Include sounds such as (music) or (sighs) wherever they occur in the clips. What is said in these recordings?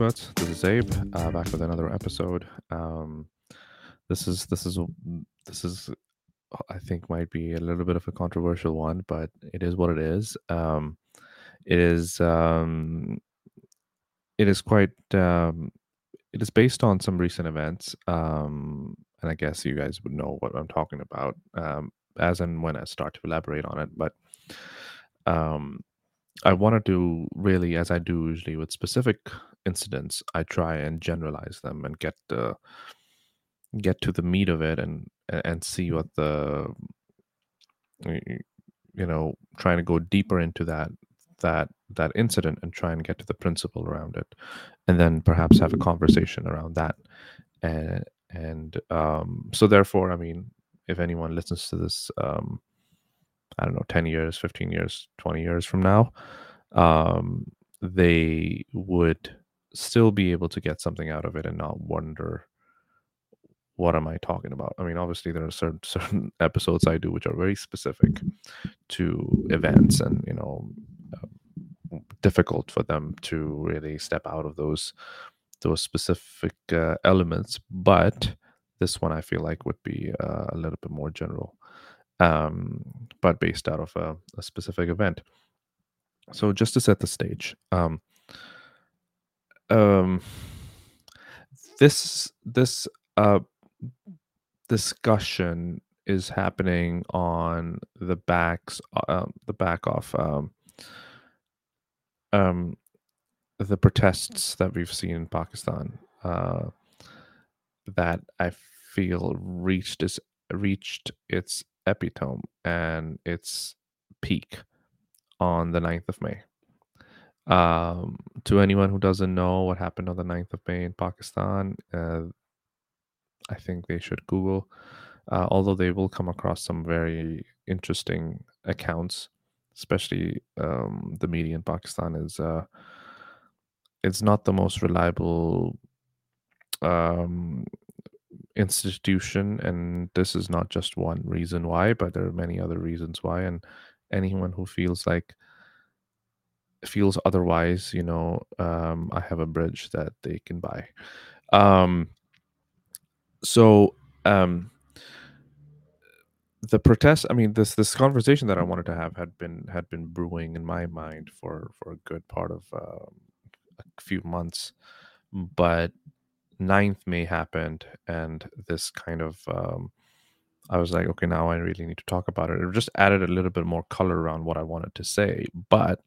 experts. This is Zaib, uh, back with another episode. Um, this is this is this is I think might be a little bit of a controversial one, but it is what it is. Um, it is um, it is quite um, it is based on some recent events, um, and I guess you guys would know what I'm talking about um, as and when I start to elaborate on it. But um, I wanted to really, as I do usually with specific incidents, I try and generalize them and get the get to the meat of it and and see what the you know trying to go deeper into that that that incident and try and get to the principle around it and then perhaps have a conversation around that and and um, so therefore i mean if anyone listens to this um, i don't know 10 years 15 years 20 years from now um, they would still be able to get something out of it and not wonder what am I talking about? I mean, obviously there are certain (laughs) certain episodes I do which are very specific to events, and you know, difficult for them to really step out of those those specific uh, elements. But this one I feel like would be uh, a little bit more general, um, but based out of a, a, specific event. So just to set the stage, um, um, this this uh discussion is happening on the backs uh, the back of um, the protests that we've seen in Pakistan uh, that I feel reached its reached its epitome and its peak on the 9th of May. Um, to anyone who doesn't know what happened on the 9th of May in Pakistan, uh, I think they should Google, uh, although they will come across some very interesting accounts, especially um, the media in Pakistan is uh, it's not the most reliable um, institution, and this is not just one reason why, but there are many other reasons why, and anyone who feels like feels otherwise, you know, um, I have a bridge that they can buy. Um, so um, the protest i mean this this conversation that i wanted to have had been had been brewing in my mind for for a good part of uh, a few months but 9th may happened and this kind of um, i was like okay now i really need to talk about it. It just added a little bit more color around what i wanted to say but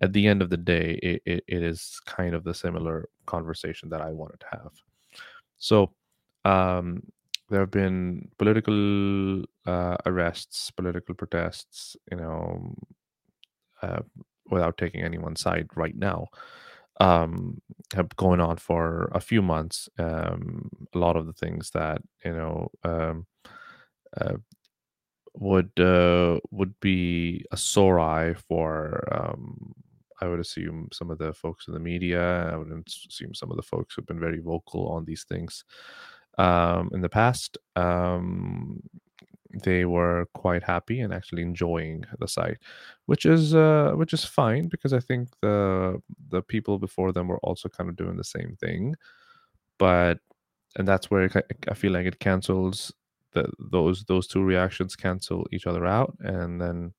at the end of the day it, it, it is kind of the similar conversation that i wanted to have. So um, there have been political uh, arrests, political protests, you know, uh, without taking anyone's side right now, um, have going on for a few months. Um, a lot of the things that you know um, uh, would uh, would be a sore eye for. Um, I would assume some of the folks in the media. I would assume some of the folks who've been very vocal on these things um, in the past, um, they were quite happy and actually enjoying the site, which is uh, which is fine because I think the the people before them were also kind of doing the same thing, but and that's where I feel like it cancels the those those two reactions cancel each other out, and then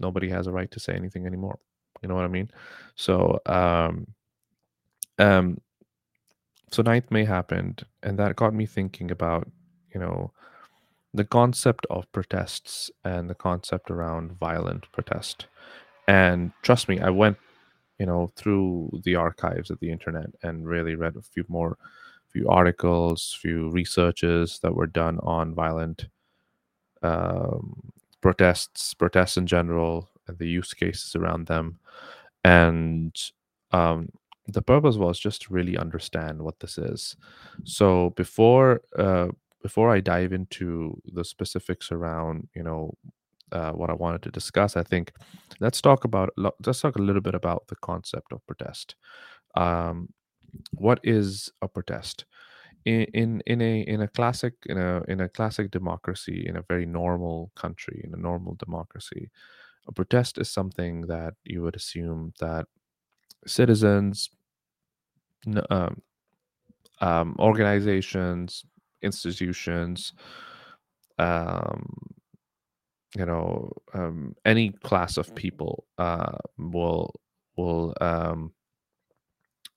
nobody has a right to say anything anymore. You know what I mean? So um, um, so 9th May happened, and that got me thinking about, you know, the concept of protests and the concept around violent protest. And trust me, I went, you know, through the archives of the internet and really read a few more, few articles, few researches that were done on violent um, protests, protests in general, and the use cases around them. And um, the purpose was just to really understand what this is. So before uh, before I dive into the specifics around you know uh, what I wanted to discuss. I think let's talk about let's talk a little bit about the concept of protest. Um, what is a protest? In, in in a in a classic in a in a classic democracy in a very normal country in a normal democracy a protest is something that you would assume that citizens um, um, organizations institutions um, you know um, any class of people uh, will will um,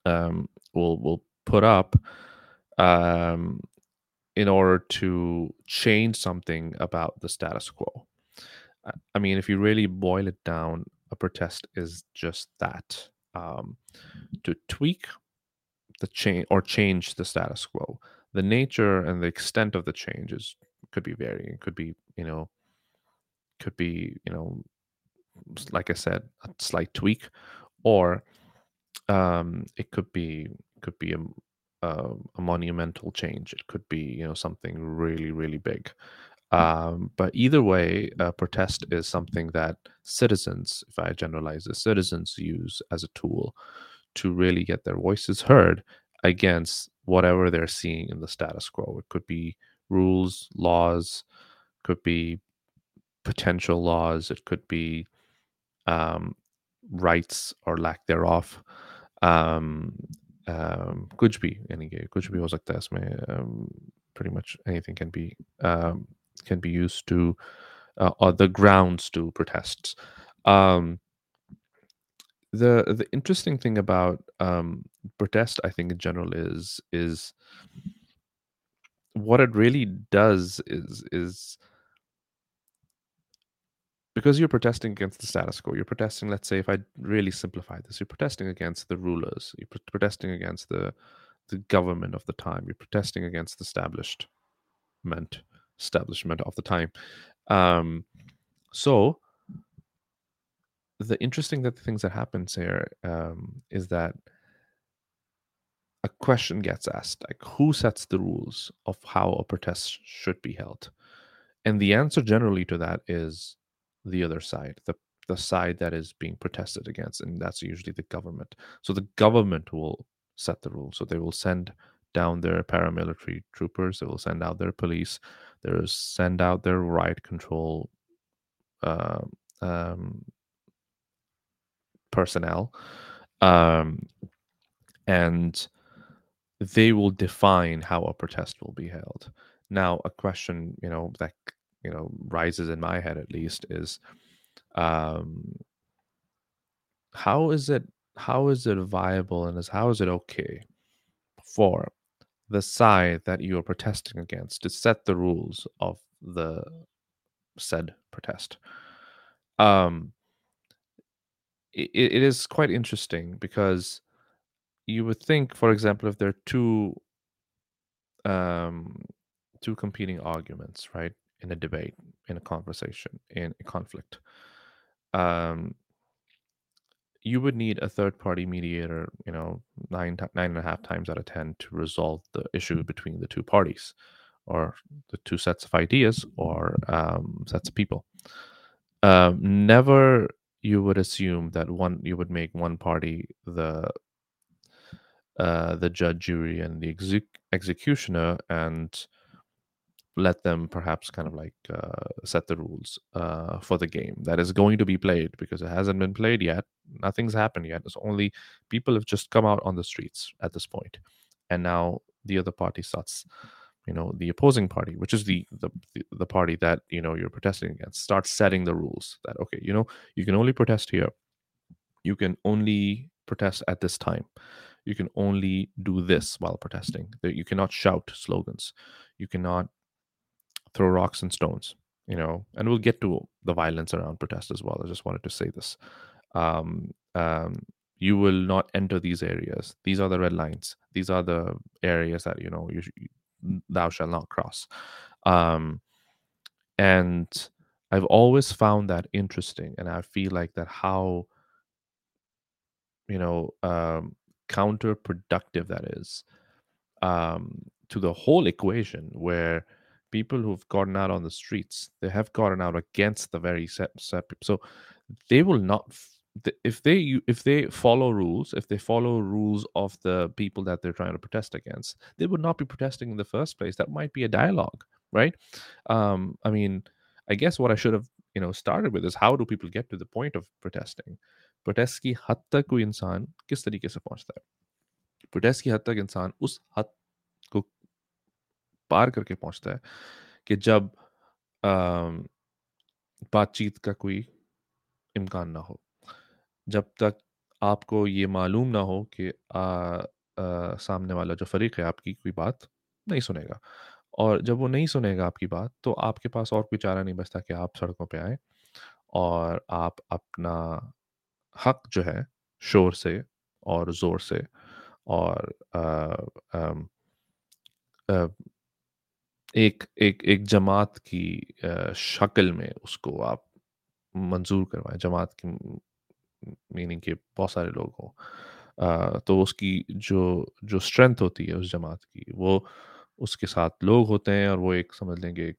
um, will will put up um, in order to change something about the status quo. I I mean, if you really boil it down, a protest is just that um, to tweak the change or change the status quo. The nature and the extent of the changes could be varying. Could be you know could be you know like I said a slight tweak, or um, it could be could be a monumental change. It could be you know something really really big. Mm-hmm. Um, but either way, a protest is something that citizens, if I generalize the citizens, use as a tool to really get their voices heard against whatever they're seeing in the status quo. It could be rules, laws, could be potential laws, it could be um, rights or lack thereof. Um, um, kuch bhi, yani kuch bhi ho sakta um, pretty much anything can be um, can be used to uh, or the grounds to protests. Um, the the interesting thing about um, protest, I think in general, is is what it really does is is because you're protesting against the status quo. You're protesting. Let's say, if I really simplify this, you're protesting against the rulers. You're pro- protesting against the the government of the time. You're protesting against the establishment establishment of the time. Um, so the interesting that the things that happens here um, is that a question gets asked like who sets the rules of how a protest should be held? And the answer generally to that is the other side the the side that is being protested against and that's usually the government. So the government will set the rules. So they will send down their paramilitary troopers they will send out their police they will send out their riot control uh, um, personnel um, and they will define how a protest will be held. Now, a question you know that you know rises in my head at least is um, how is it how is it viable and is how is it okay for the side that you are protesting against to set the rules of the said protest? Um, it, it is quite interesting because you would think, for example, if there are two um, two competing arguments, right, in a debate, in a conversation, in a conflict, um, you would need a third party mediator, you know, nine nine and a half times out of ten to resolve the issue between the two parties, or the two sets of ideas, or um, sets of people. Um, never you would assume that one you would make one party the uh, the judge, jury, and the exec- executioner, and let them perhaps kind of like uh, set the rules uh, for the game that is going to be played because it hasn't been played yet. Nothing's happened yet. It's only people have just come out on the streets at this point, and now the other party starts. You know, the opposing party, which is the the the party that you know you're protesting against, starts setting the rules that okay, you know, you can only protest here. You can only protest at this time you can only do this while protesting that you cannot shout slogans you cannot throw rocks and stones you know and we'll get to the violence around protest as well. I just wanted to say this. Um, um, you will not enter these areas. These are the red lines. These are the areas that you know you, sh- thou shall not cross. Um, and i've always found that interesting and i feel like that how you know um, counterproductive that is um, to the whole equation where people who've gotten out on the streets they have gotten out against the very set, set so they will not f- th- if they you- if they follow rules if they follow rules of the people that they're trying to protest against they would not be protesting in the first place that might be a dialogue right um i mean i guess what i should have you know started with is how do people get to the point of protesting protest की हद तक कोई इंसान किस तरीके से पहुंचता है प्रोटेस्ट की हद तक इंसान उस हद को पार करके पहुँचता है कि जब बातचीत का कोई इम्कान ना हो। जब तक आपको ये मालूम ना हो कि आ, आ, सामने वाला जो फरीक है आपकी कोई बात नहीं सुनेगा और जब वो नहीं सुनेगा आपकी बात तो आपके पास और कोई चारा नहीं बचता कि आप सड़कों पे आए और आप अपना हक जो है शोर से और ज़ोर से और अ, अम, अ, एक एक एक जमात की शक्ल में उसको आप मंजूर करवाएँ। जमात की मीनिंग के बहुत सारे लोग हों। तो उसकी जो जो स्ट्रेंथ होती है उस जमात की वो उसके साथ लोग होते हैं और वो एक समझ लेंगे एक,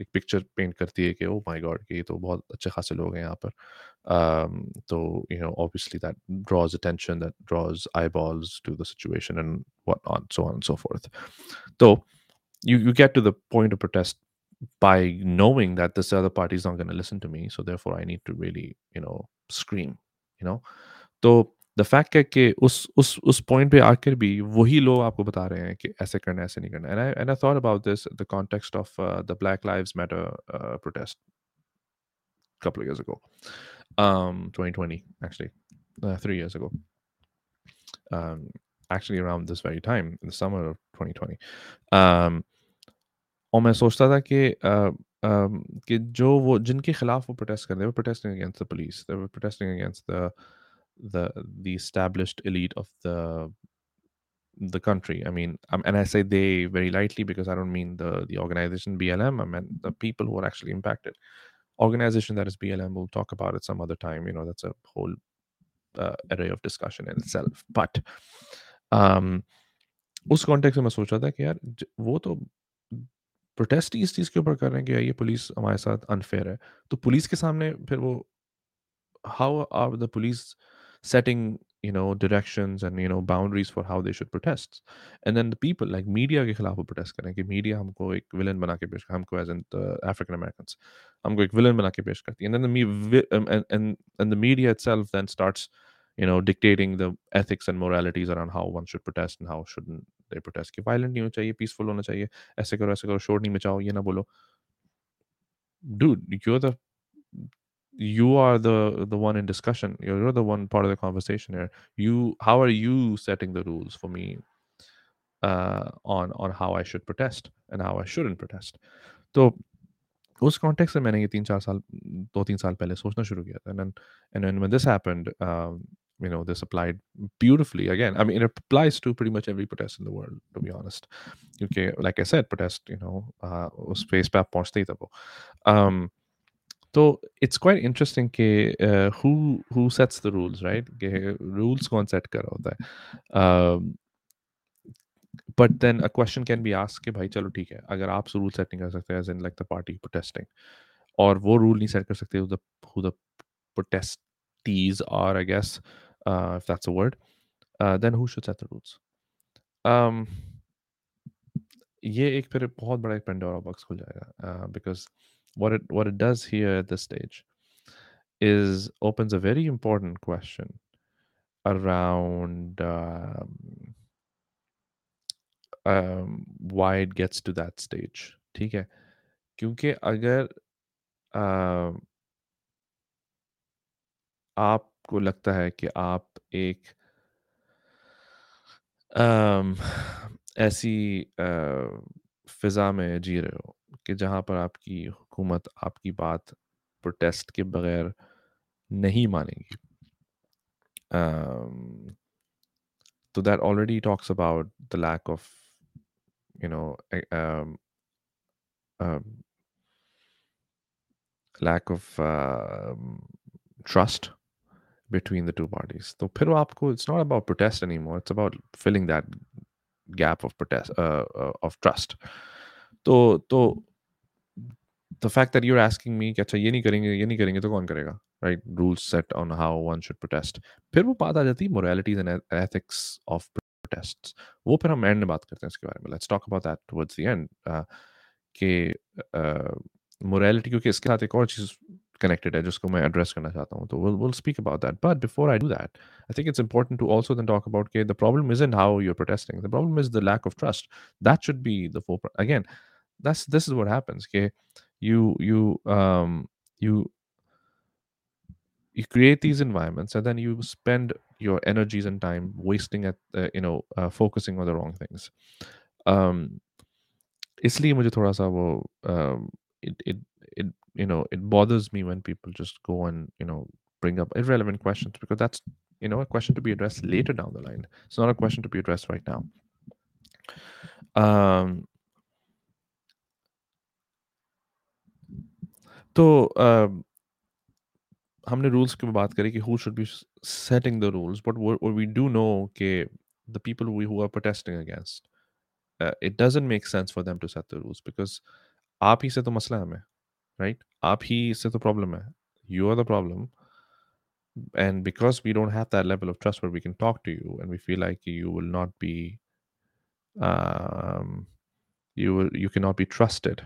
एक पिक्चर पेंट करती है कि ओ माय गॉड कि ये तो बहुत अच्छे खासे लोग हैं यहाँ पर। um, तो you know obviously that draws attention that draws eyeballs to the situation and whatnot so on and so forth so you you get to the point of protest by knowing that this other party is not going to listen to me so therefore i need to really you know scream you know तो the fact है कि उस उस उस point पे आकर भी वही लोग आपको बता रहे हैं कि ऐसे करना है ऐसे नहीं करना and I and I thought about this the context of the black lives matter protest couple of years ago um 2020 actually uh, three years ago um actually around this very time in the summer of 2020 um और मैं सोचता था कि uh, um, कि जो वो जिनके खिलाफ वो प्रोटेस्ट कर रहे थे protesting against the police they were protesting against the the the established elite of the the country i mean um, and i say they very lightly because i don't mean the the organization blm i meant the people who are actually impacted organization that is blm we'll talk about it some other time you know that's a whole uh, array of discussion in itself but um, उस context में मैं सोच रहा था कि यार वो तो प्रोटेस्ट इस चीज़ के ऊपर कर रहे हैं कि ये पुलिस हमारे साथ अनफेयर है। तो पुलिस के सामने फिर वो how are the police setting you know directions and you know boundaries for how they should protest and then the people like media के खिलाफ वो प्रोटेस्ट करें कि मीडिया हमको एक विलन बना के पेश हमको एज एन अफ्रीकन अमेरिकन हमको एक विलन बना के पेश करती है। Media itself then start you know dictating the ethics and moralities around how one should protest and how shouldn't they protest कि violent नहीं होना चाहिए peaceful होना चाहिए ऐसे करो ऐसे करो शोर नहीं मचाओ ये ना बोलो dude you're the you are the the one in discussion you're, you're the one part of the conversation here you how are you setting the rules for me uh, on on how I should protest and how I shouldn't protest तो उस context से मैंने ये तीन चार साल दो तीन साल पहले सोचना शुरू किया था and then and then when this happened um, you know this applied beautifully again I mean it applies to pretty much every protest in the world to be honest क्योंकि like I said protest you know uh, उस face पे आप पहुंचते ही तब वो um, तो it's quite interesting कि who who sets the rules right कि रूल्स कौन सेट कर रहा होता है but then a question can be ask कि भाई चलो ठीक है अगर आप रूल सेट नहीं कर सकते as in like the party protesting और वो रूल नहीं सेट कर सकते who the who the protestees are i guess uh, if that's a word uh, then who should set the rules um ये एक फिर बहुत बड़ा एक पेंडोरा बॉक्स खुल जाएगा because what it what it does here at this stage is opens a very important question around um, um, why it gets to that stage ठीक है क्योंकि अगर uh, आपको लगता है कि आप एक ऐसी फिजा में जी रहे हो कि जहाँ पर आपकी हुकूमत आपकी बात प्रोटेस्ट के बगैर नहीं मानेगी? तो that already talks about the lack of you know lack of trust between the two parties so फिर वो आपको it's not about protest anymore it's about filling that gap of protest uh, uh, of trust तो तो the fact that you're asking me कि अच्छा ये नहीं करेंगे ये नहीं करेंगे तो कौन करेगा right rules set on how one should protest फिर वो बात आ जाती है moralities and e- ethics of protests वो फिर हम एंड में बात करते हैं इसके बारे में let's talk about that towards the end uh, कि मोरालिटी क्योंकि इसके साथ एक और चीज़ connected है जिसको मैं एड्रेस करना चाहता हूँ तो we'll, we'll speak about that but before I do that I think it's important to also then talk about okay, the problem isn't how you're protesting the problem is the lack of trust that should be the full again that's this is what happens okay you you um you you create these environments and then you spend your energies and time wasting at uh, you know uh, focusing on the wrong things um इसलिए मुझे थोड़ा सा वो um, it it it you know it bothers me when people just go and you know bring up irrelevant questions because that's you know a question to be addressed later down the line it's not a question to be addressed right now um तो um, हमने rules की बात करी कि who should be setting the rules but we do no कि the people we who are protesting against it doesn't make sense for them to set the rules because आप ही से तो मसला है हमें राइट आप ही से तो प्रॉब्लम है you are the problem and because we don't have that level of trust where we can talk to you and we feel like you will not be um you will you cannot be trusted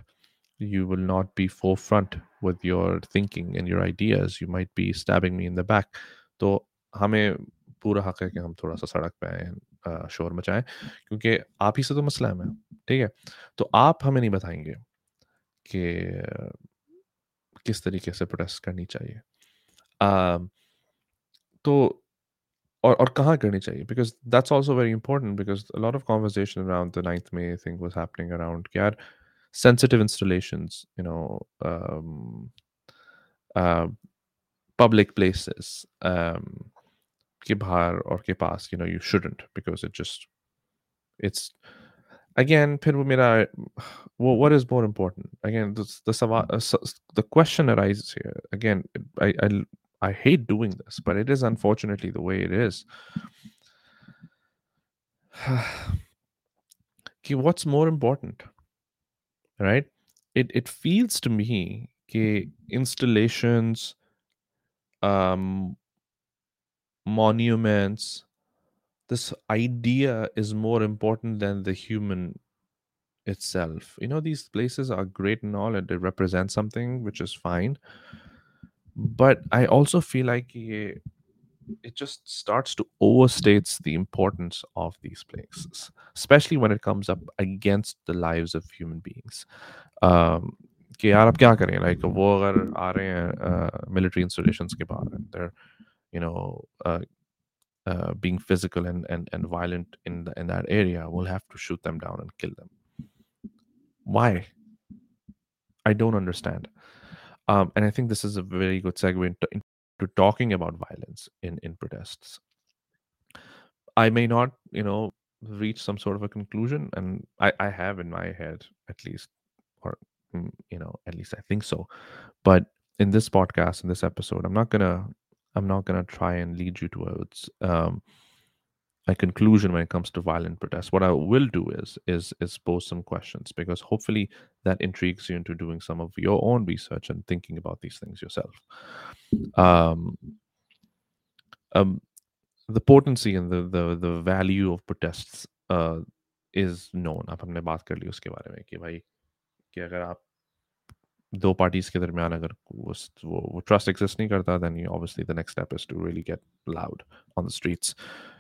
you will not be forefront with your thinking and your ideas you might be stabbing me in the back तो हमें पूरा हक है कि हम थोड़ा सा सड़क पे आए शोर मचाएं क्योंकि आप ही से तो मसला है मैं ठीक है तो आप हमें नहीं बताएंगे कि किस तरीके से प्रोटेस्ट करनी चाहिए। तो और और कहाँ करनी चाहिए? Because that's also very important because lot of conversation around the ninth May thing was happening around कि यार know um, uh, public places um, के बाहर और के पास you know you shouldn't because it just it's again, Pinbu Mira, well, what is more important? Again, the the, mm. uh, the question arises here. Again, I, I I hate doing this, but it is mm. unfortunately the way it is. (sighs) okay, what's more important, right? It it feels to me okay, mm. installations, um, monuments, this idea is more important than the human itself you know these places are great and all and they represent something which is fine but i also feel like ye- it just starts to overstates the importance of these places especially when it comes up against the lives of human beings um कि यार अब क्या करें like वो अगर आ रहे हैं military installations के बाहर they're you know uh, being physical and, and, and violent in the, in that area, we'll have to shoot them down and kill them. Why? I don't understand. Um, and I think this is a very good segue into, into talking about violence in, in protests. I may not, you know, reach some sort of a conclusion, and I, I have in my head at least, or mm, you know, at least I think so. But in this podcast, in this episode, I'm not gonna, I'm not gonna try and lead you towards um, a conclusion when it comes to violent protests. What I will do is is is pose some questions because hopefully that intrigues you into doing some of your own research and thinking about these things yourself. Um, um, the potency and the the the value of protests uh, is known. अब हमने बात कर ली उसके बारे में कि भाई कि अगर आप दो पार्टीज के दरमियान अगर वो वो, वो ट्रस्ट एग्जिस्ट नहीं करता then you obviously the next step is to really get loud on the streets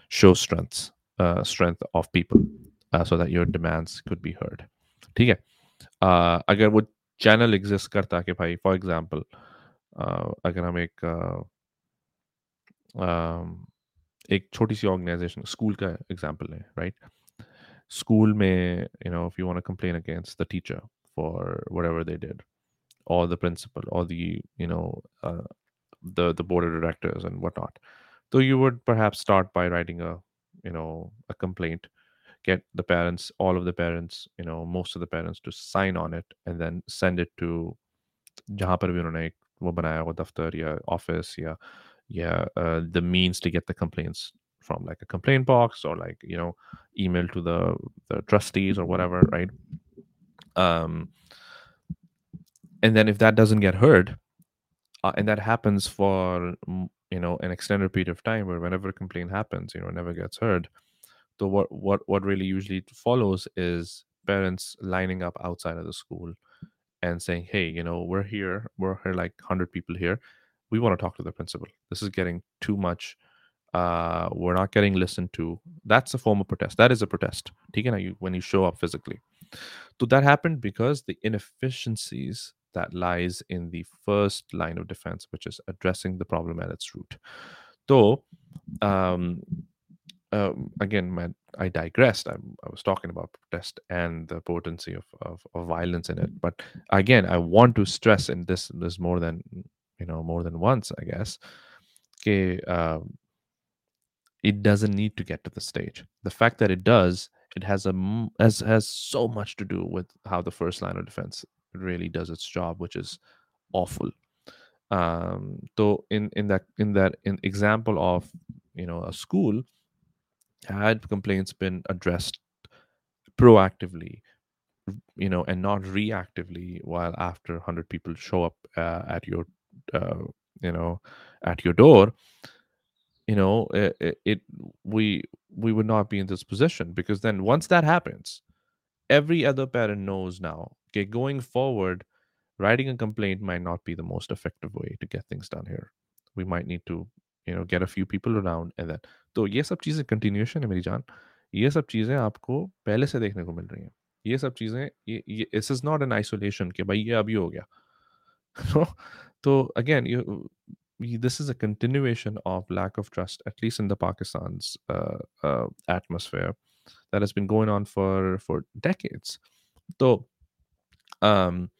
show strengths uh, strength of people uh, so that your demands could be heard ठीक है uh, अगर वो channel exist करता कि भाई for example अगर हम एक uh, um, एक छोटी सी ऑर्गेनाइजेशन स्कूल का एग्जांपल है राइट स्कूल में you know if you want to complain against the teacher for whatever they did or the principal or the you know uh, the the board of directors and whatnot so you would perhaps start by writing a you know a complaint get the parents all of the parents you know most of the parents to sign on it and then send it to जहाँ पर भी उन्होंने एक वो बनाया हो दफ्तर या ऑफिस या या uh, the means to get the complaints from like a complaint box or like you know email to the the trustees or whatever right um and then if that doesn't get heard uh, and that happens for mm, you know an extended period of time where whenever a complaint happens you know never gets heard so what what what really usually follows is parents lining up outside of the school and saying hey you know we're here we're here like 100 people here. We want to talk to the principal. This is getting too much. Uh, we're not getting listened to. That's a form of protest. That is a protest. when you show up physically. So that happened because the inefficiencies that lies in the first line of defense, which is addressing the problem at its root. Though, um, uh, again, my, I digressed. I, I, was talking about protest and the potency of, of, of, violence in it. But again, I want to stress, in this this more than you know, more than once, I guess. Okay, uh, um, it doesn't need to get to the stage. The fact that it does, it has a has has so much to do with how the first line of defense really does its job, which is awful. Um, so in in that in that in example of you know a school, had complaints been addressed proactively, you know, and not reactively, while after hundred people show up uh, at your uh, you know at your door, you know it, it, we we would not be in this position because then once that happens every other parent knows now okay going forward writing a complaint might not be the most effective way to get things done here we might need to you know get a few people around and that. so yes up cheese continuation hai, meri jaan. ये सब चीजें आपको पहले से देखने को मिल रही हैं ये सब चीजें ये ये इस इज नॉट एन आइसोलेशन कि भाई ये (laughs) This is गया uh, uh, तो again you this is a continuation of lack of trust at least in the Pakistan atmosphere that has been going on for um,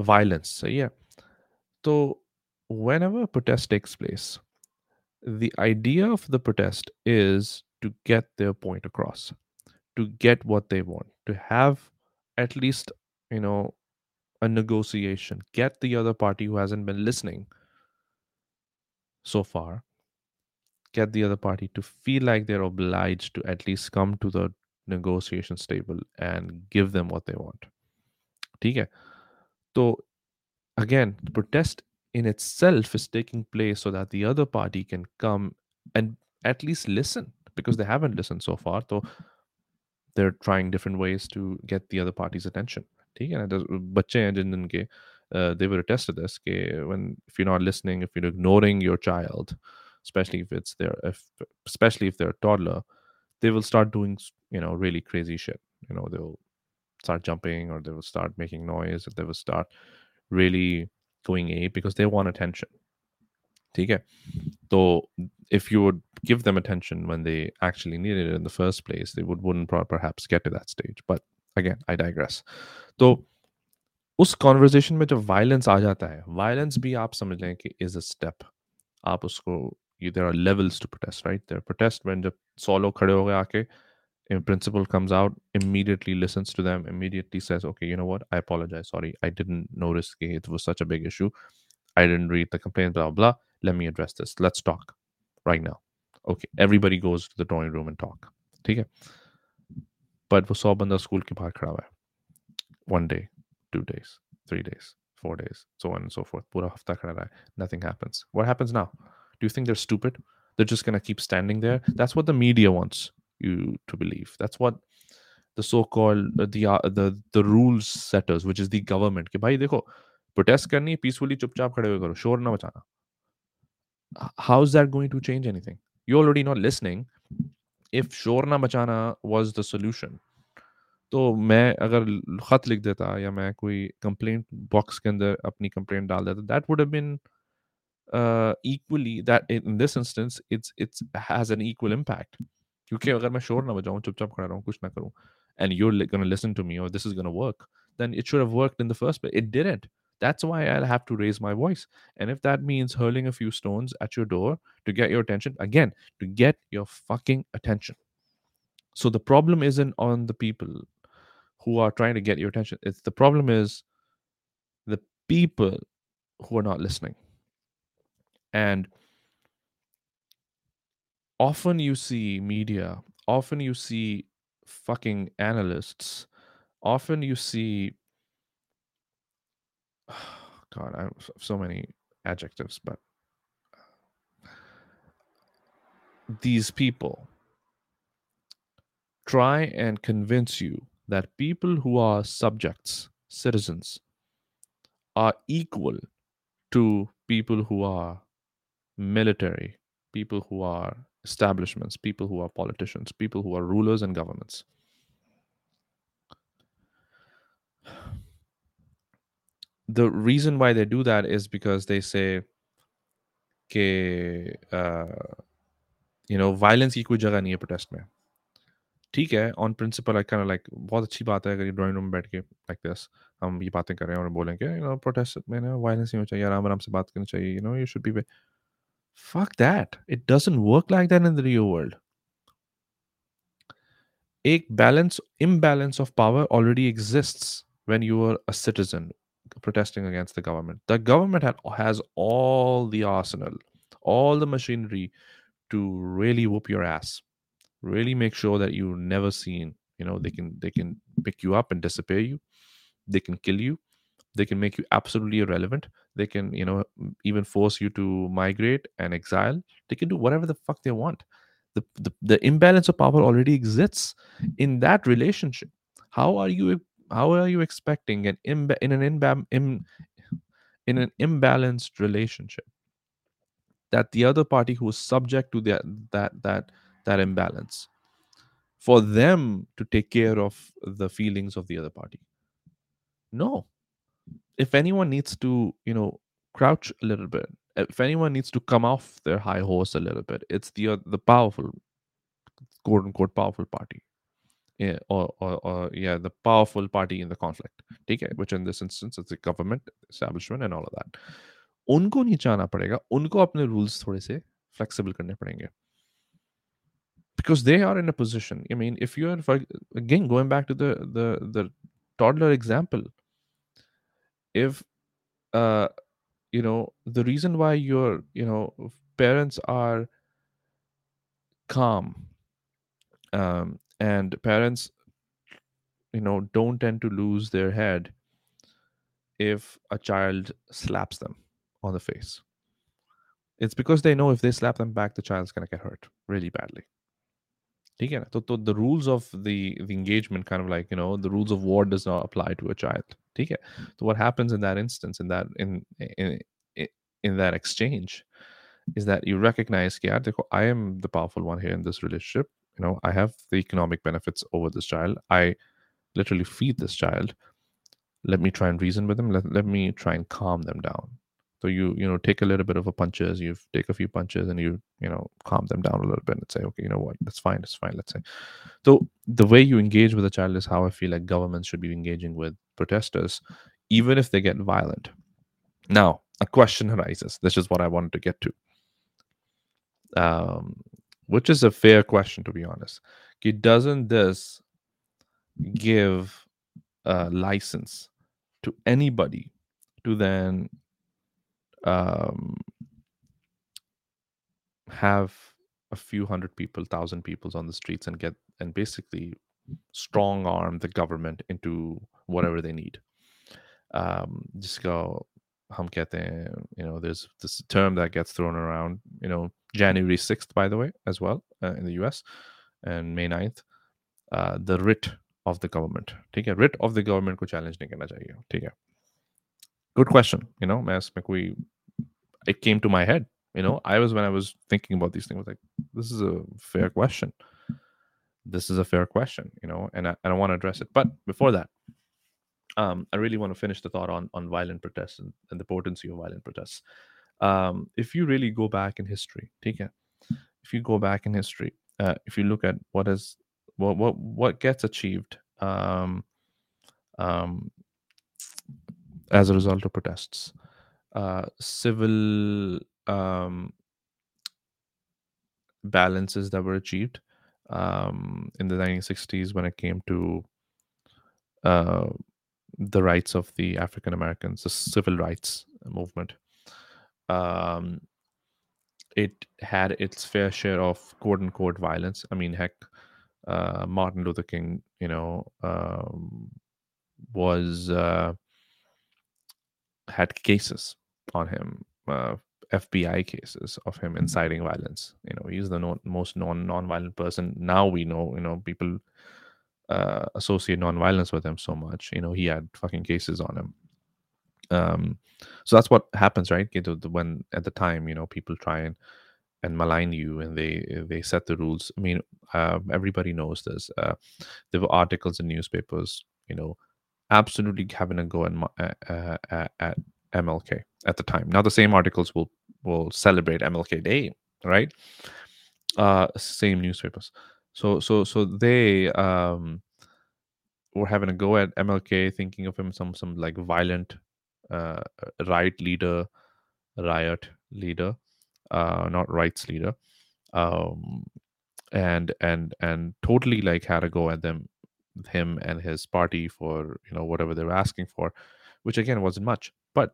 violence. So, yeah. So, whenever a protest takes place, the idea of the protest is to get their point across, to get what they want, to have at least, you know, a negotiation, get the other party who hasn't been listening so far, get the other party to feel like they're obliged to at least come to the negotiation table and give them what they want. ठीक है? तो again the protest in itself is taking place so that the other party can come and at least listen because they haven't listened so far so they're trying different ways to get the other party's attention. uh, they were attested this when if you're not listening if you're ignoring your child especially if it's their if, especially if they're a toddler they will start doing you know really crazy shit. You know they'll start jumping or they will start making noise or they will start really going a because they want attention. okay so if you would give them attention when they actually needed it in the first place they would wouldn't perhaps get to that stage. But again i digress. so उस conversation में जब violence आ जाता है violence भी आप समझ लें कि इज अ स्टेप आप उसको there are levels to protest right there protest जब सौ लोग खड़े हो गए आके principal comes out immediately listens to them immediately says okay you know what? I apologize. Sorry. I didn't notice it was such a big issue. I didn't read the complaint blah blah let me address this. Let's talk right now. Okay. Everybody goes to the drawing room and talk. Take है? But वो सौ बंदा school के बाहर days हुआ है. One days, days three days four days so one so fourth पूरा हफ्ता खड़ा रहा है. Nothing happens They're just gonna keep standing there. That's what the media wants you to believe. That's what the so-called uh, the uh, the the rules setters, which is the government. कि भाई देखो protest करनी peacefully चुपचाप खड़े हुए करो शोर ना मचाना how's that going to change anything you're already not listening if शोर ना मचाना was the solution तो मैं अगर खत लिख देता या मैं कोई कंप्लेंट बॉक्स के अंदर अपनी कंप्लेंट डाल देता that would have been uh, equally that in this instance it's it's has an equal impact क्योंकि अगर मैं शोर ना बजाऊं चुपचाप खड़ा रहूं कुछ ना करूं and you are gonna listen to me और this is gonna work then it should have worked in the first place it didn't That's why I'll have to raise my voice. And if that means hurling a few stones at your door to get your attention, again, to get your fucking attention. So the problem isn't on the people who are trying to get your attention. It's the problem is the people who are not listening. And often you see media, often you see fucking analysts, often you see (sighs) God, I have so many adjectives, but these people try and convince you that people who are subjects, citizens, are equal to people who are military, people who are establishments, people who are politicians, people who are rulers and governments. The reason why they do that is because they say कि you know violence की कोई जगह नहीं है protest में ठीक है on principle I can like बहुत अच्छी बात है अगर ड्राइंग रूम में बैठ के लाइक दिस हम ये बातें कर रहे हैं और बोलेंगे यू नो प्रोटेस्ट में ना वायलेंस नहीं होना चाहिए आराम आराम से बात करनी चाहिए you know you should be fuck that. It doesn't work like that in the real world. A balance imbalance of power already exists when you are a citizen protesting against the government. The government had, has all the arsenal all the machinery to really whoop your ass really make sure that you're never seen you know they can they can pick you up and disappear you. They can kill you they can make you absolutely irrelevant. They can you know even force you to migrate and exile. They can do whatever the fuck they want. The, the, the imbalance of power already exists in that relationship. How are you how are you expecting an imba- in an imba- in, in an imbalanced relationship that the other party who is subject to that that that that imbalance for them to take care of the feelings of the other party? No if anyone needs to you know crouch a little bit if anyone needs to come off their high horse a little bit it's the uh, the powerful quote unquote powerful party yeah, or, or, or yeah the powerful party in the conflict okay which in this instance it's the government establishment and all of that उनको नहीं चाहना पड़ेगा उनको अपने rules थोड़े से flexible करने पड़ेंगे because they are in a position i mean if you're again going back to the the the toddler example if uh you know the reason why your you know parents are calm um and parents you know don't tend to lose their head if a child slaps them on the face. It's because they know if they slap them back the child's going to get hurt really badly ठीक है ना तो तो the rules of the the engagement kind of like you know the rules of war does not apply to a child ठीक है so what happens in that instance in that in in in that exchange is that you recognize कि यार देखो I am the powerful one here in this relationship you know I have the economic benefits over this child I literally feed this child let me try and reason with them let, let me try and calm them down so you you know take a little bit of a punches, you take a few punches, and you you know calm them down a little bit and say, okay, you know what, that's fine, that's fine. Let's say. So the way you engage with a child is how I feel like governments should be engaging with protesters, even if they get violent. Now a question (laughs) arises. This is what I wanted to get to. Um, which is a fair question to be honest. Doesn't this give a license to anybody to then um, have a few hundred people, thousand people on the streets and get and basically strong arm the government into whatever they need. Um, just go, hum you know, there's this term that gets thrown around, you know, January 6th, by the way, as well, uh, in the US, and May 9th, uh, the writ of the government. Take a writ of the government ko challenge nahi karna chahiye. Take Good question. You know, मैं इसमें कोई it came to my head. You know, I was when I was thinking about these things, Was like, this is a fair question. This is a fair question, you know, and I, and I want to address it. But before that, um, I really want to finish the thought on on violent protests and, and the potency of violent protests. Um, if you really go back in history, take it. If you go back in history, uh, if you look at what is what what what gets achieved um, um, as a result of protests, uh, civil um, balances that were achieved um, in the 1960s when it came to uh, the rights of the African Americans, the civil rights movement. Um, it had its fair share of quote unquote violence. I mean, heck, uh, Martin Luther King, you know, um, was uh, had cases on him, uh, FBI cases of him inciting violence. You know, he's the non- most non non-violent person. Now we know, you know, people uh, associate non-violence with him so much. You know, he had fucking cases on him. Um, so that's what happens, right? You know, the- When at the time, you know, people try and and malign you, and they they set the rules. I mean, uh, everybody knows this. Uh, there were articles in newspapers, you know, absolutely having a go at, uh, uh, at MLK at the time. Now the same articles will will celebrate MLK Day, right? Uh, same newspapers. So so so they um were having a go at MLK, thinking of him some some like violent uh riot leader, riot leader, uh not rights leader. Um and and and totally like had a go at them him and his party for you know whatever they were asking for which again wasn't much but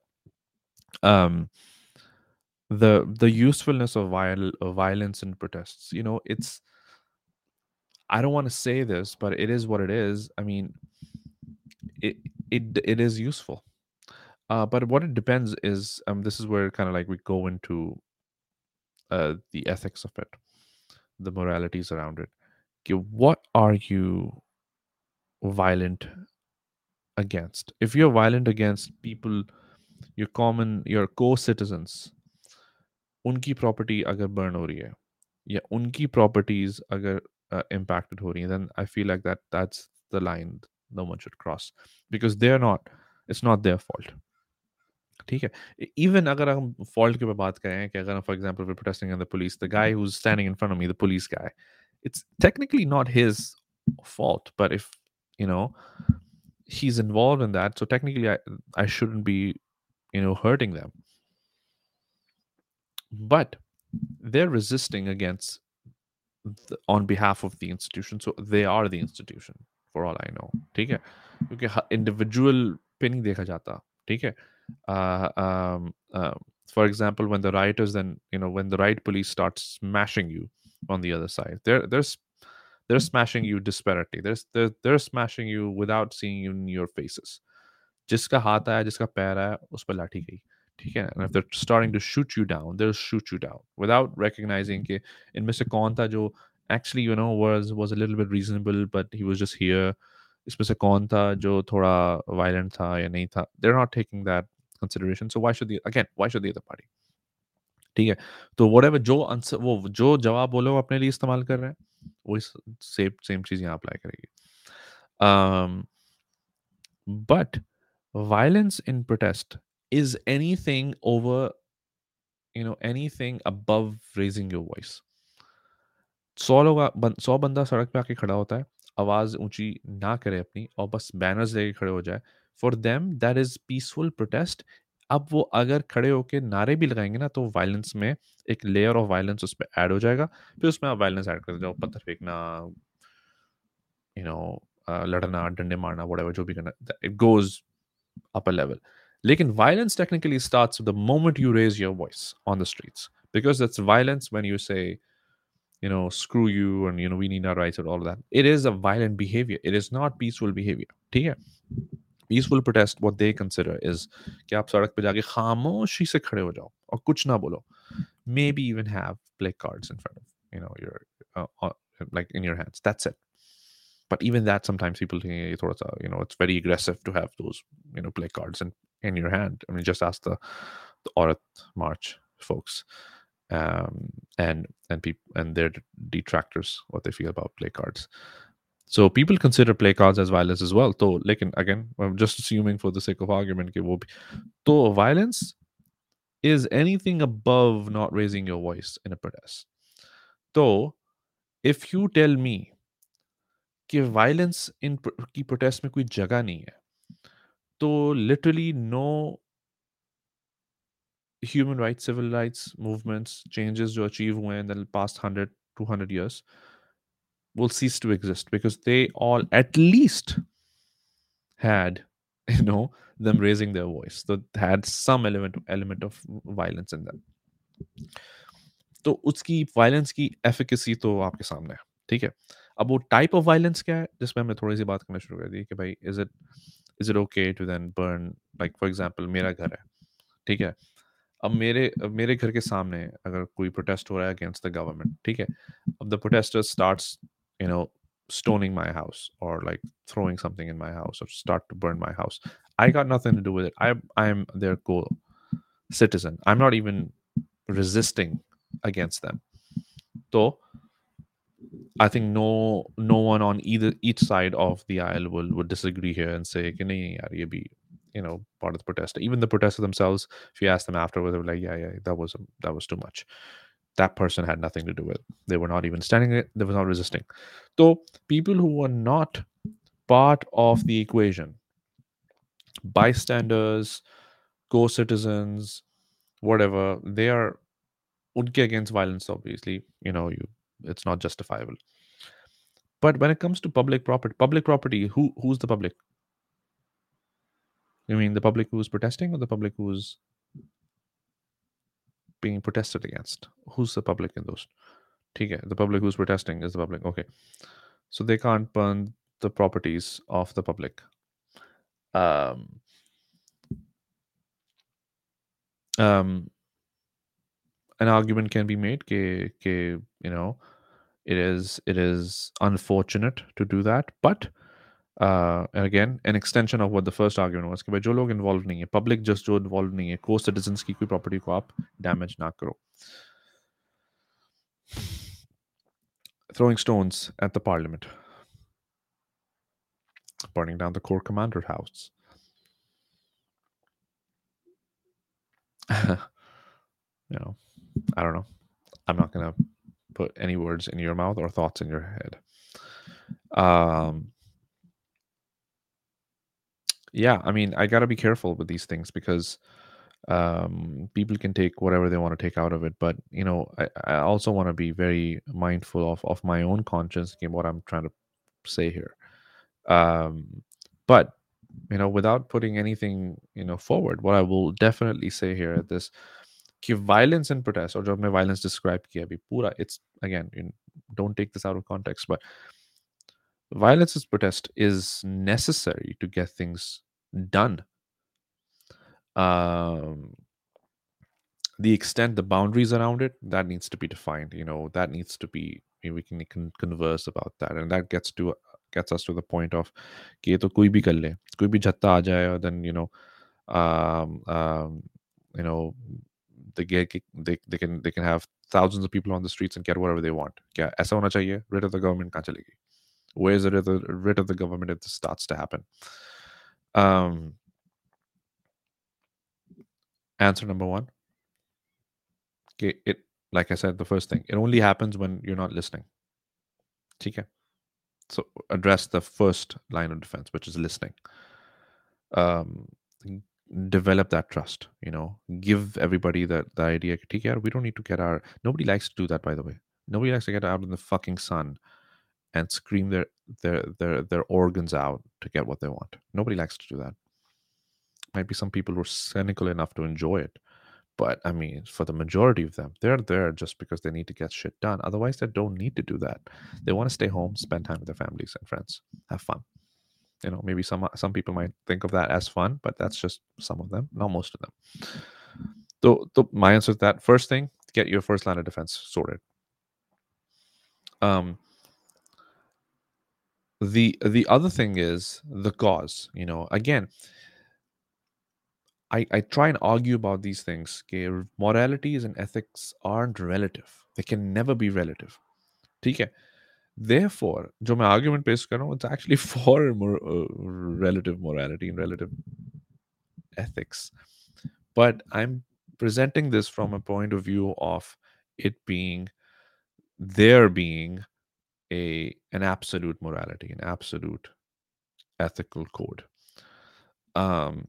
um the the usefulness of viol- of violence and protests you know it's i don't want to say this but it is what it is i mean it it it is useful. Uh but what it depends is um this is where kind of like we go into uh the ethics of it the moralities around it. Okay, what are you violent against? If you're violent against people your common your co-citizens उनकी property अगर burn हो रही है या उनकी properties अगर impacted हो रही हैं then I feel like that that's the line no one should cross because they're not it's not their fault ठीक है even अगर हम fault के ऊपर बात करें कि अगर for example we're protesting against the police the guy who's standing in front of me the police guy it's technically not his fault but if you know he's involved in that so technically I I shouldn't be you know hurting them but they're resisting against the, on behalf of the institution so they are the institution for all i know ठीक है क्योंकि individual पे नहीं देखा जाता ठीक है uh, um, uh, for example when the rioters then you know when the riot police starts smashing you on the other side they're they're s- they're smashing you disparately they're, they're they're smashing you without seeing you in your faces जिसका हाथ आया, जिसका पैर आया, उस पर लाठी गई, ठीक है? And if they starting to shoot you down they shoot you down without recognising कि इनमें से कौन था जो actually you know was was a little bit reasonable but he was just here इसमें से कौन था जो थोड़ा वायलेंट था या नहीं था? They are not taking that consideration so why should they again why should they other party ठीक है? तो व्हाटएवर जो आंसर वो, जो जवाब बोले वो अपने लिए इस्तेमाल कर रहे हैं, वो इस सेम सेम चीज़ यहाँ अप्लाई करेगी। Um but violence in protest is anything over, you know, anything above raising your voice. सौ लोग सौ बंदा सड़क पे आके खड़ा होता है, आवाज़ ऊँची ना करे अपनी और बस बैनर्स लेके खड़े हो जाए। For them that is peaceful protest अब वो अगर खड़े होके नारे भी लगाएँगे ना तो वायलेंस में एक लेयर ऑफ़ वायलेंस उस पर ऐड हो जाएगा। फिर उसमें आप वायलेंस ऐड कर जाओ, पत्थर फेंकना यू नो लड़ना, डंडे मारना, whatever, जो भी करना it goes upper level. Lekin violence technically starts the moment you raise your voice on the streets because that's violence when you say, you know, screw you and you know we need our rights and all of that. It is a violent behavior. It is not peaceful behavior. ठीक है? Peaceful protest, what they consider is कि आप सड़क पे जाके खामोशी से खड़े हो जाओ और कुछ ना बोलो. Maybe even have play cards in front of you know your uh, uh, like in your hands. That's it but even that sometimes people think uh, you know it's very aggressive to have those you know placards in in your hand. I mean just ask the the Aurat March folks um and and people and their detractors what they feel about placards. So people consider placards as violence as well. So like again i'm just assuming for the sake of argument so violence is anything above not raising your voice in a protest. So if you tell me कि violence इन की protest में कोई जगह नहीं है। तो literally no human rights civil rights movements changes जो achieve हुए हैं past hundred two hundred years will cease to exist because they all at least had you know them raising their voice. That had some element element of violence in them. तो उसकी violence की efficacy तो आपके सामने है, ठीक है? अब वो टाइप ऑफ़ वायलेंस क्या है जिसमें हमने थोड़ी सी बात करना शुरू कर दी कि भाई is it is it okay to then burn like for example मेरा घर है ठीक है अब मेरे मेरे घर के सामने अगर कोई प्रोटेस्ट हो रहा है अगेंस्ट द गवर्नमेंट ठीक है अब the protester starts you know stoning my house or like throwing something in my house or start to burn my house i got nothing to do with it i i'm their co citizen i'm not even resisting against them so I think no no one on either each side of the aisle will would disagree here and say, "Can ye bhi, you know, part of the protest. Even the protesters themselves, if you ask them afterwards, they were like, "Yeah, yeah, that was that was too much." That person had nothing to do with. It. They were not even standing. They were not resisting. So people who were not part of the equation, bystanders, co-citizens, whatever, they are unke against violence. Obviously, you know, you it's not justifiable. But when it comes to public property, public property, who who's the public? You mean the public who's protesting or the public who's being protested against? Who's the public in those? Okay, the public who's protesting is the public. Okay. So they can't burn the properties of the public. Um, um, an argument can be made ke, ke, you know it is it is unfortunate to do that, but uh, again, an extension of what the first argument was कि भाई जो involved नहीं है public just जो involved नहीं है co citizens ki property ko आप damage na karo. throwing stones at the parliament. Burning down the corps commander house. (laughs) You know I don't know. I'm not gonna put any words in your mouth or thoughts in your head. Um, yeah, I mean, I got to be careful with these things because um, people can take whatever they want to take out of it. But, you know, I, I also want to be very mindful of, of my own conscience and what I'm trying to say here. Um, but, you know, without putting anything, you know, forward, what I will definitely say here at this कि violence and protest or जो हमने violence describe किया अभी पूरा it's again you don't take this out of context but violence as protest is necessary to get things done um the extent the boundaries around it that needs to be defined you know that needs to be we can, can converse about that and that gets to gets us to the point of कि ये तो कोई भी कर ले कोई भी झत्ता आ जाए और then you know um, um, you know they get they, they can they can have thousands of people on the streets and get whatever they want क्या ऐसा होना चाहिए rid of the government कहाँ चलेगी where is it rid of the, rid of the government if this starts to happen um answer number one okay it like i said the first thing it only happens when you're not listening okay so address the first line of defense which is listening um develop that trust you know? Give everybody the, the idea care we don't need to get our nobody likes to do that by the way. Nobody likes to get out in the fucking sun and scream their their their their organs out to get what they want. Nobody likes to do that. Might be some people who are cynical enough to enjoy it but i mean for the majority of them they're there just because they need to get shit done. Otherwise they don't need to do that. They want to stay home spend time with their families and friends. Have fun you know maybe some some people might think of that as fun but that's just some of them not most of them so, so my answer to that first thing get your first line of defense sorted um the the other thing is the cause you know again I, I try and argue about these things. Okay, moralities and ethics aren't relative. They can never be relative. Okay Therefore, जो मैं argument पेश कर रहा हूँ, it's actually (laughs) for more, uh, relative morality and relative ethics. But I'm presenting this from a point of view of it being there being a an absolute morality, an absolute ethical code. Um,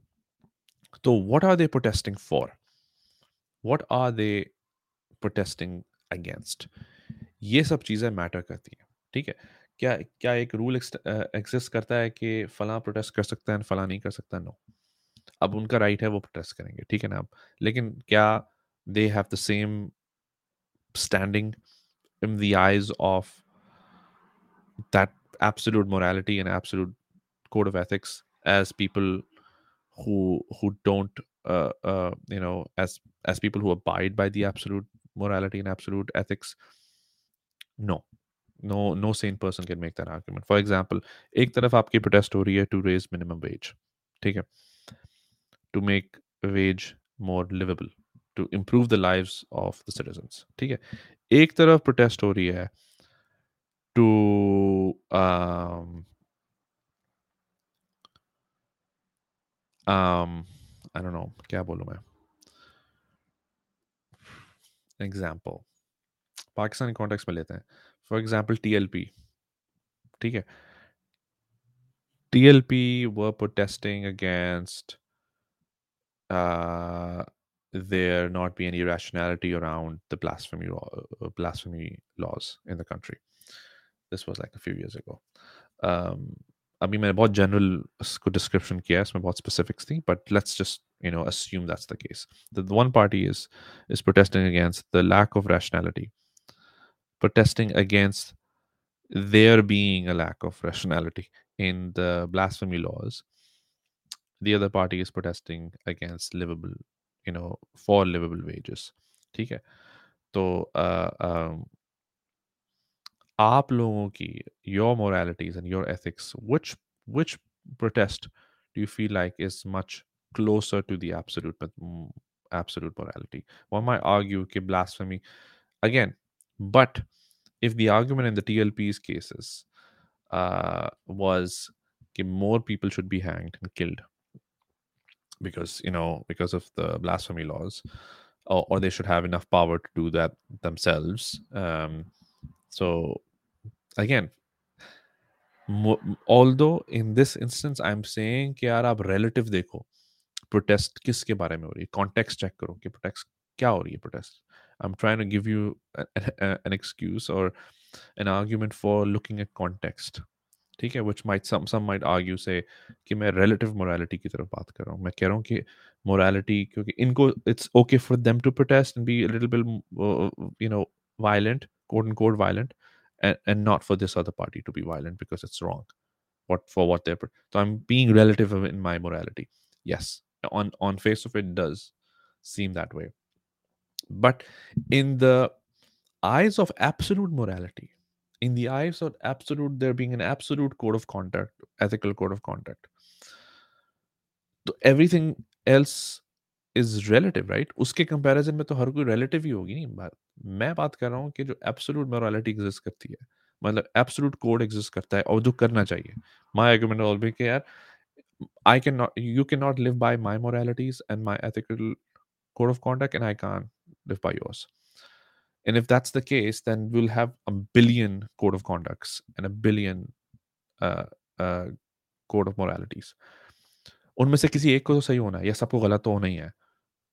so what are they protesting for? What are they protesting against? ये सब चीज़ें matter करती हैं ठीक है क्या क्या एक रूल एग्जिस्ट करता है कि फला प्रोटेस्ट कर सकता है फला नहीं कर सकता नो अब उनका राइट है वो प्रोटेस्ट करेंगे ठीक है ना अब लेकिन क्या they have the same standing in the eyes of that absolute morality and absolute code of ethics as people who who don't uh, uh, you know as as people who abide by the absolute morality and absolute ethics? No. No no sane person can make that argument for example एक तरफ़ आपकी protest हो रही है to raise minimum wage ठीक है? To make wage more liveable to improve the live of the citizen ठीक है? एक तरफ़ प्रोटेस्ट हो रही है to um, um, I don't know, क्या बोलूँ मैं? एग्ज़ाम्पल पाकिस्तानी कॉन्टेक्स में लेते हैं। फॉर एग्जाम्पल टीएलपी ठीक है TLP were protesting against uh, there not be any rationality around the blasphemy uh, blasphemy laws in the country. This was like a few years ago. Um, I mean, बहुत general उसको description किया है इसमें बहुत specifics थी but let's just you know assume that's the case. The, the one party is is protesting against the lack of rationality, protesting against there being a lack of rationality in the blasphemy laws the other party is protesting against livable you know for livable wages ठीक है तो आप लोगों की your moralities and your ethics which which protest do you feel like is much closer to the absolute absolute morality one might argue कि blasphemy again but if the argument in the TLP's cases uh, was that more people should be hanged and killed because you know because of the blasphemy laws or, or they should have enough power to do that themselves um, so again although in this instance i'm saying कि यार आप relative देखो protest किसके बारे में हो रही है context check करो कि protest क्या हो रही है protest i'm trying to give you a, a, an excuse or an argument for looking at context ठीक है which might some some might argue से कि मैं रिलेटिव मोरालिटी की तरफ बात कर रहा हूँ मैं कह रहा हूँ कि मोरालिटी क्योंकि इनको it's okay for them to protest and be little bill you know violent quote unquote violent and, and not for this other party to be violent because it's wrong what for what they're so i'm being relative in my morality yes on on face of it does seem that way but in the eyes of absolute morality in the eyes of absolute there being an absolute code of conduct ethical code of conduct so everything else is relative right उसके comparison में तो हर कोई relative ही होगी नहीं बात मैं बात कर रहा हूँ कि जो एब्सोल्यूट मोरालिटी एग्जिस्ट करती है मतलब एब्सोल्यूट कोड एग्जिस्ट करता है और जो करना चाहिए माय आर्गुमेंट ऑल बी कि यार I can not you can not live by my moralities and my ethical code of conduct and I can't live by yours And if that's the case, then we'll have a billion code of conducts and a billion uh, uh, code of moralities. उनमें से किसी एक को तो सही होना है या सबको गलत तो होना ही है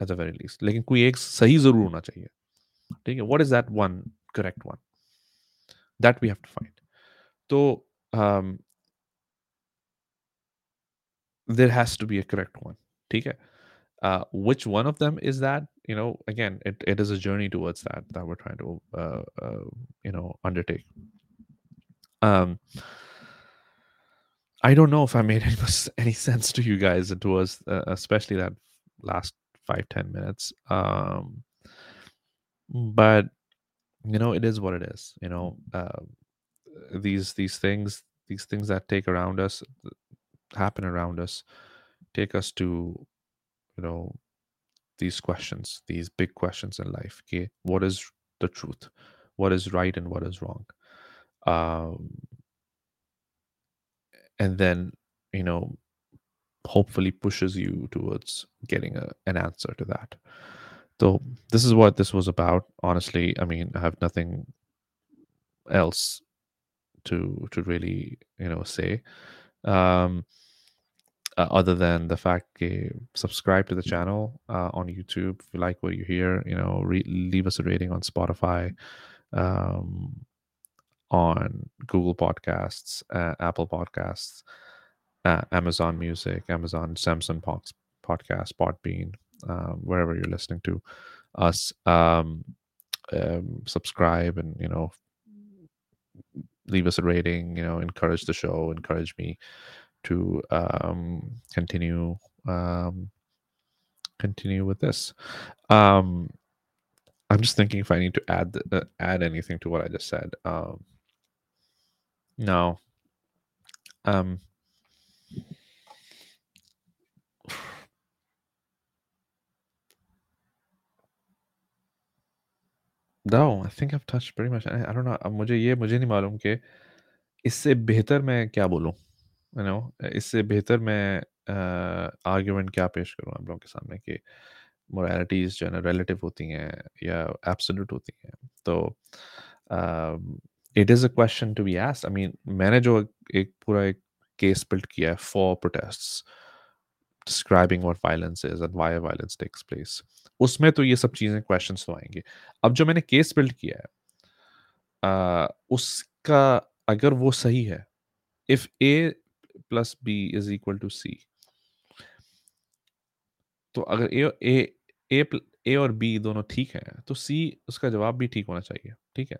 एट द वेरी लीस्ट लेकिन कोई एक सही जरूर होना चाहिए ठीक है what is that one correct one that we have to find तो there has to be a correct one ठीक है uh, which one of them is that you know again it, it is a journey towards that that we're trying to uh, uh, you know undertake. Um i don't know if i made (laughs) any, any sense to you guys it was uh, especially that last five ten minutes. Um but you know it is what it is you know uh, these these things these things that take around us happen around us take us to you know these questions these big questions in life okay? What is the truth? What is right and what is wrong? Um, and then you know hopefully pushes you towards getting a, an answer to that. So this is what this was about honestly. I mean i have nothing else to to really you know say. Um uh, other than the fact that subscribe to the channel uh, on YouTube if you like what you hear. You know, re- leave us a rating on Spotify, um, on Google Podcasts, uh, Apple Podcasts, uh, Amazon Music, Amazon Samsung Pox- Podcast, Podbean, um, wherever you're listening to us. Um, um, subscribe and you know leave us a rating. You know, encourage the show, encourage me to um, continue um, continue with this. Um, I'm just thinking if I need to add uh, add anything to what I just said. Um, no. Um, no, I think I've touched pretty much. I, I don't know. अब मुझे ये मुझे नहीं मालूम कि इससे बेहतर मैं क्या बोलूँ यू नो इससे बेहतर मैं आर्ग्यूमेंट क्या पेश करूँ आप लोगों के सामने कि मोरालिटीज़ जो है ना रिलेटिव होती हैं या एब्सोल्यूट होती हैं। तो it is a question to be asked I mean मैंने जो एक पूरा एक केस बिल्ड किया है for protests describing what violence is and why violence takes place उसमें तो ये सब चीज़ें क्वेश्चंस तो आएँगे। अब जो मैंने केस बिल्ड किया है uh, उसका अगर वो सही है if A plus B is equal to C तो अगर ए ए ए ए और बी दोनों ठीक है तो सी उसका जवाब भी ठीक होना चाहिए, ठीक है?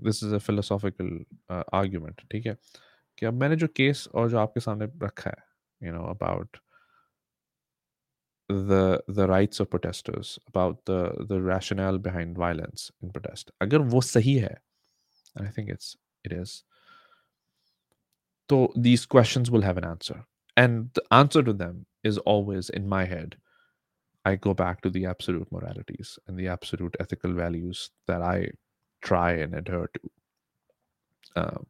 This is a philosophical argument ठीक है? कि अब मैंने जो केस और जो आपके सामने रखा है you know about the the rights of protesters about the the rational behind violence in protest अगर वो सही है I think it's it is so these questions will have an answer and the answer to them is always in my head I go back to the absolute moralities and the absolute ethical values that I try and adhere to. Um,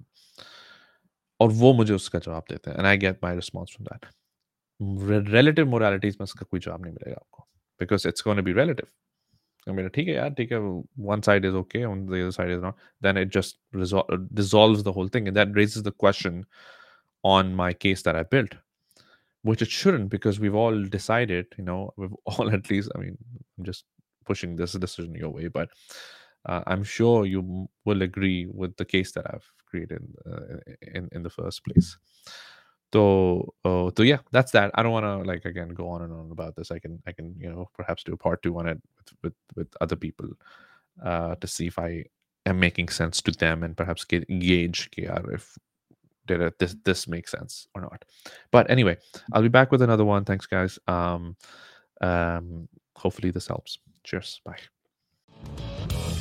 और वो मुझे उसका जवाब देते हैं and I get my response from that relative moralities में उसका कोई जवाब नहीं मिलेगा आपको because it's gonna be relative I mean, okay, yeah, take one side is okay, on the other side is not. Then it just resol- uh, dissolves the whole thing, and that raises the question on my case that I built, which it shouldn't because we've all decided, you know, (laughs) we've all at least. I mean, I'm just pushing this decision your way, but uh, I'm sure you will agree with the case that I've created uh, in in the first place so uh, so yeah that's that. I don't want to like again go on and on about this. I can i can you know perhaps do a part two on it with with, with other people uh to see if i am making sense to them and perhaps get gauge if did this this makes sense or not. But anyway i'll be back with another one. Thanks guys. Um um hopefully this helps. Cheers. Bye